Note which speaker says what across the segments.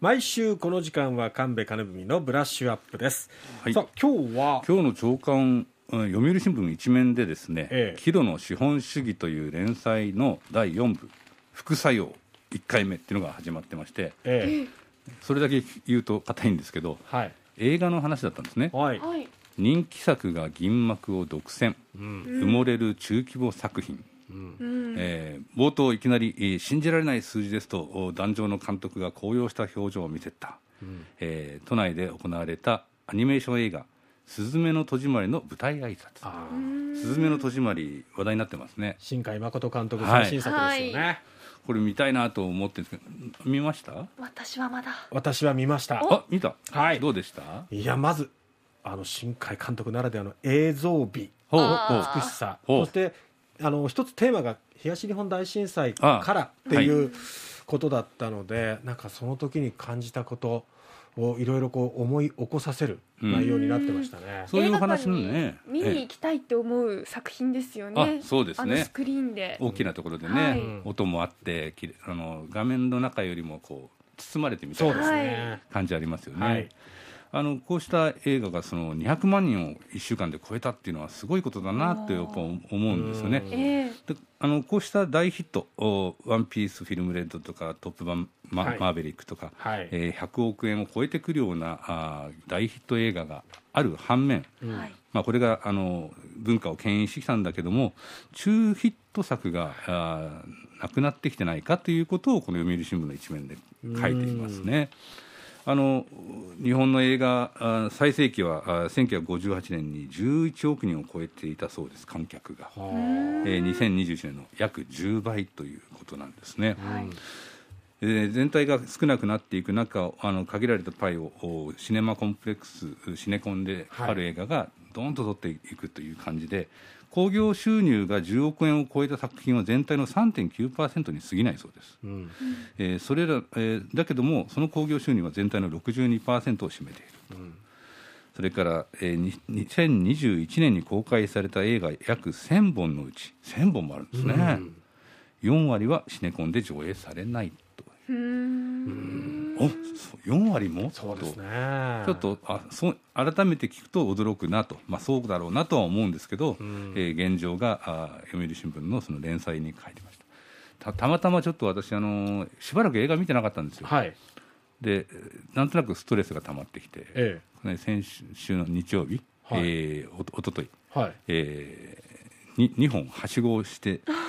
Speaker 1: 毎週この時間は神戸金文のブラッシュアップです、
Speaker 2: はい。
Speaker 1: さあ今日は
Speaker 2: 今日の朝刊うん読売新聞の一面でですね
Speaker 1: ええ「
Speaker 2: キロの資本主義」という連載の第4部副作用1回目っていうのが始まってまして
Speaker 1: ええ。
Speaker 2: それだけ言うと硬いんですけど
Speaker 1: はい。
Speaker 2: 映画の話だったんですね。
Speaker 1: はい、
Speaker 3: はい。
Speaker 2: 人気作が銀幕を独占。
Speaker 1: うん。
Speaker 2: 埋もれる中規模作品、
Speaker 1: うん。
Speaker 3: うん。
Speaker 2: えー冒頭いきなり、えー信じられない数字ですとお壇上の監督が高揚した表情を見せた、
Speaker 1: うん。
Speaker 2: えー都内で行われたアニメーション映画「すずめの戸締まり」の舞台挨拶。すずめの戸締まり話題になってますね。
Speaker 1: 新海誠監督
Speaker 2: はい。
Speaker 1: 最新作ですよね、
Speaker 2: これ見たいなと思ってるんですけど見ました？
Speaker 3: 私はまだ。
Speaker 1: 私は見ました。
Speaker 2: あ見た、
Speaker 1: はい。
Speaker 2: どうでした？
Speaker 1: いやまずあの新海監督ならではの映像美。美しさ。そしてあの一つテーマが東日本大震災
Speaker 2: あ
Speaker 1: からっていうことだったので、なんかその時に感じたことをいろいろこう思い起こさせる内容になってましたね。
Speaker 2: そういう
Speaker 3: 映画館
Speaker 2: 話のね。
Speaker 3: に見に行きたいって思う作品ですよね。
Speaker 2: あそうですね。
Speaker 3: あのスクリーンで。
Speaker 2: 大きなところでね、
Speaker 3: はい。
Speaker 2: 音もあってきれあの画面の中よりもこう包まれてみたいな
Speaker 1: ね。
Speaker 2: 感じありますよね、
Speaker 1: はい
Speaker 2: あのこうした映画がその200万人を1週間で超えたっていうのはすごいことだなってやっぱ思うんですよねであのこうした大ヒットお「ワンピースフィルムレッド」とか「トップガンマ,、
Speaker 1: はい
Speaker 2: マーベリック」とか、
Speaker 1: はい。
Speaker 2: えー100億円を超えてくるようなあー大ヒット映画がある反面、
Speaker 1: うん
Speaker 3: はい。
Speaker 2: まあ、これがあの文化を牽引してきたんだけども中ヒット作があーなくなってきてないかということをこの読売新聞の一面で書いていますね。あの日本の映画あ最盛期はあ1958年に11億人を超えていたそうです観客が、
Speaker 1: は
Speaker 2: えー2021年の約10倍ということなんですね。
Speaker 1: あ
Speaker 3: はい。
Speaker 2: えー全体が少なくなっていく中あの限られたパイをおシネマコンプレックスシネコンでかかる映画がどんと取っていくという感じで興行収入が10億円を超えた作品は全体の3.9%に過ぎないそうです、
Speaker 1: うん。
Speaker 2: えーそれら、えーだけどもその興行収入は全体の62%を占めている。
Speaker 1: うん。
Speaker 2: それから、えーに2021年に公開された映画約1000本のうち1000本もあるんですね、
Speaker 1: うん。
Speaker 2: 4割はシネコンで上映されないと。
Speaker 3: うーん。
Speaker 2: おそう4割も？
Speaker 1: そうですね。
Speaker 2: ちょっとあそう改めて聞くと驚くなと、まあ、そうだろうなとは思うんですけど、
Speaker 1: うん。
Speaker 2: えー現状があ読売新聞のその連載に書いてました。たたまたまちょっと私あのしばらく映画見てなかったんですよ、
Speaker 1: はい。
Speaker 2: でなんとなくストレスが溜まってきて、
Speaker 1: え
Speaker 2: ね先週の日曜日、
Speaker 1: はい。
Speaker 2: えーおおととい、
Speaker 1: えはい。
Speaker 2: えー、に2本はしごをして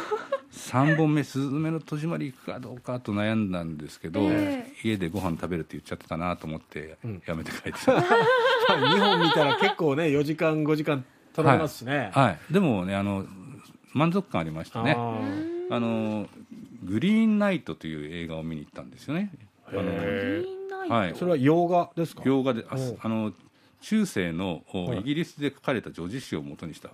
Speaker 2: 3本目「すずめの戸締まり」行くかどうかと悩んだんですけど、
Speaker 3: え
Speaker 2: 家でご飯食べるって言っちゃってたなと思って
Speaker 1: うん。
Speaker 2: やめて帰ってき
Speaker 1: 2
Speaker 2: た、
Speaker 1: 本見たら結構ね4時間5時間取られますしね。
Speaker 2: はい、でもねあの満足感ありましたね。
Speaker 1: あ
Speaker 2: の「グリーンナイト」という映画を見に行ったんですよね。あの
Speaker 3: グリーンナイト？
Speaker 2: はい。
Speaker 1: それは洋画ですか？
Speaker 2: 洋画であの中世のイギリスで書かれた女子詩をもとにした、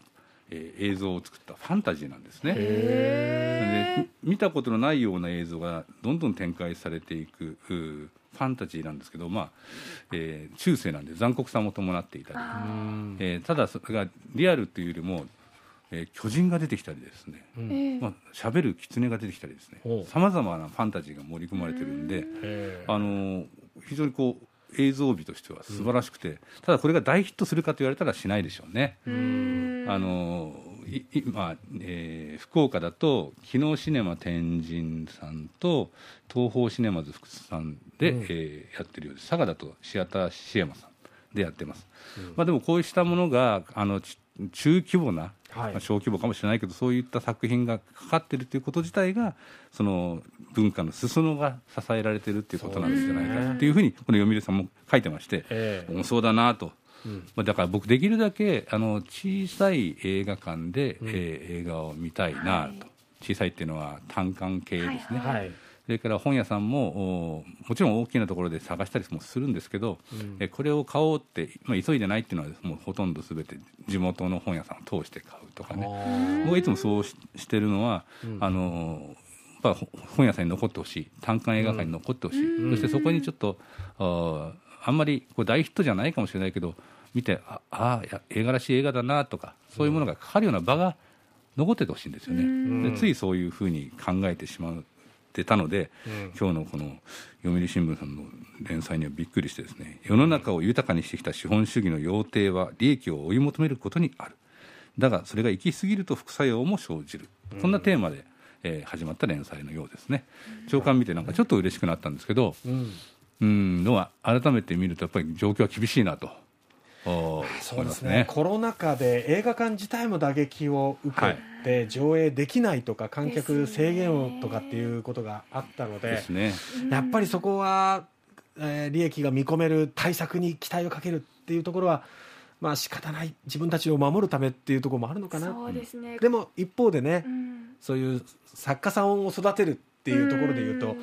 Speaker 2: えー映像を作ったファンタジーなんですね。
Speaker 3: へ
Speaker 2: でみ見たことのないような映像がどんどん展開されていくうファンタジーなんですけど、まあえー中世なんで残酷さも伴っていたり、えーただそれがリアルというよりも、えー巨人が出てきたりですね。
Speaker 1: うん。
Speaker 3: ええ。
Speaker 2: まあ喋る狐が出てきたりですね。さまざまなファンタジーが盛り込まれてるんで、あのー非常にこう映像美としては素晴らしくて、ただこれが大ヒットするかと言われたらしないでしょうね。
Speaker 3: う
Speaker 2: あのい今、えー福岡だと木野シネマ天神さんと東宝シネマズ福津さんで、
Speaker 1: うん。
Speaker 2: えーやってるようです。佐賀だとシアターシエマさんでやってます、まあ、でもこうしたものがあのち中規模な、
Speaker 1: はい。
Speaker 2: まあ、小規模かもしれないけどそういった作品がかかってるということ自体がその文化の裾野が支えられてるっていうことなんじゃないかっていうふうにこの読売さんも書いてまして、
Speaker 1: ええ。
Speaker 2: うんそうだなと。
Speaker 1: うん。
Speaker 2: まあ、だから僕できるだけあの小さい映画館で、
Speaker 1: うん。
Speaker 2: えー映画を見たいなと、
Speaker 3: はい。
Speaker 2: 小さいっていうのは単館系ですね、
Speaker 3: はい。
Speaker 1: はい
Speaker 2: それから本屋さんもおもちろん大きなところで探したりもするんですけど、
Speaker 1: うん。
Speaker 2: えこれを買おうって、まあ、急いでないっていうのはもうほとんどすべて地元の本屋さんを通して買うとかね。僕がいつもそうししてるのは、
Speaker 1: うん。
Speaker 2: あのやっぱ本屋さんに残ってほしい単館映画館に残ってほしい、
Speaker 3: うん。
Speaker 2: そしてそこにちょっとああんまりこう大ヒットじゃないかもしれないけど見てああ映画らしい映画だなとかそういうものがかかるような場が残っててほしいんですよね、ついそういうふうに考えてしまうってたので、
Speaker 1: うん。
Speaker 2: 今日のこの読売新聞さんの連載にはびっくりしてですね世の中を豊かにしてきた資本主義の要諦は利益を追い求めることにある。だがそれが行き過ぎると副作用も生じる。こんなテーマで、えー始まった連載のようですね。長官見てなんかちょっと嬉しくなったんですけど
Speaker 1: うん。
Speaker 2: うんのは改めて見るとやっぱり状況は厳しいなと
Speaker 1: そうで
Speaker 2: すす
Speaker 1: ね。コロナ禍で映画館自体も打撃を受けて、上映できないとか観客制限をとかっていうことがあったので
Speaker 2: ですね。
Speaker 1: やっぱりそこは、えー利益が見込める対策に期待をかけるっていうところはまあ仕方ない。自分たちを守るためっていうところもあるのかな。
Speaker 3: そうですね。
Speaker 1: でも一方でね、
Speaker 3: うん。
Speaker 1: そういう作家さんを育てるっていうところで言うと
Speaker 3: ん。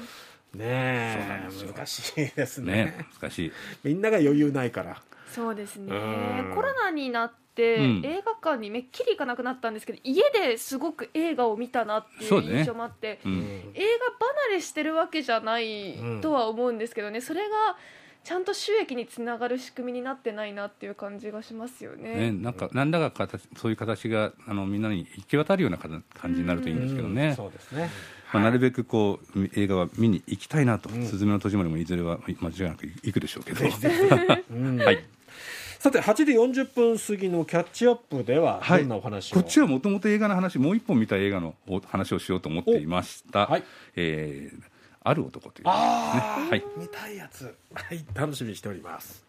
Speaker 1: ね
Speaker 2: そうなんですよ。
Speaker 1: え難しいですね。
Speaker 2: ね難しい。
Speaker 1: みんなが余裕ないから
Speaker 3: そうですね。
Speaker 1: うん。
Speaker 3: コロナになって、
Speaker 2: うん。
Speaker 3: 映画館にめっきり行かなくなったんですけど家ですごく映画を見たなっていう印象もあって、
Speaker 2: う
Speaker 1: うん。ん
Speaker 3: 映画離れしてるわけじゃないとは思うんですけどね、それがちゃんと収益につながる仕組みになってないなっていう感じがしますよね。
Speaker 2: ね、なんか何らか形そういう形があのみんなに行き渡るようなか感じになるといいんですけど
Speaker 1: うん。
Speaker 2: ね、
Speaker 1: そうですね。
Speaker 2: まあ、なるべくこう映画は見に行きたいなと「
Speaker 1: うん。
Speaker 2: すずめの戸締まり」もいずれは間違いなく行くでしょうけど、
Speaker 1: うん。
Speaker 2: はい、
Speaker 1: さて8時40分過ぎのキャッチアップでは
Speaker 2: はい。
Speaker 1: どんなお話を、
Speaker 2: こっちはもともと映画の話もう一本見た映画のお話をしようと思っていました「
Speaker 1: はい。
Speaker 2: えーある男」という、
Speaker 1: ああ、
Speaker 2: はい。
Speaker 1: 見たいやつ。はい。楽しみにしております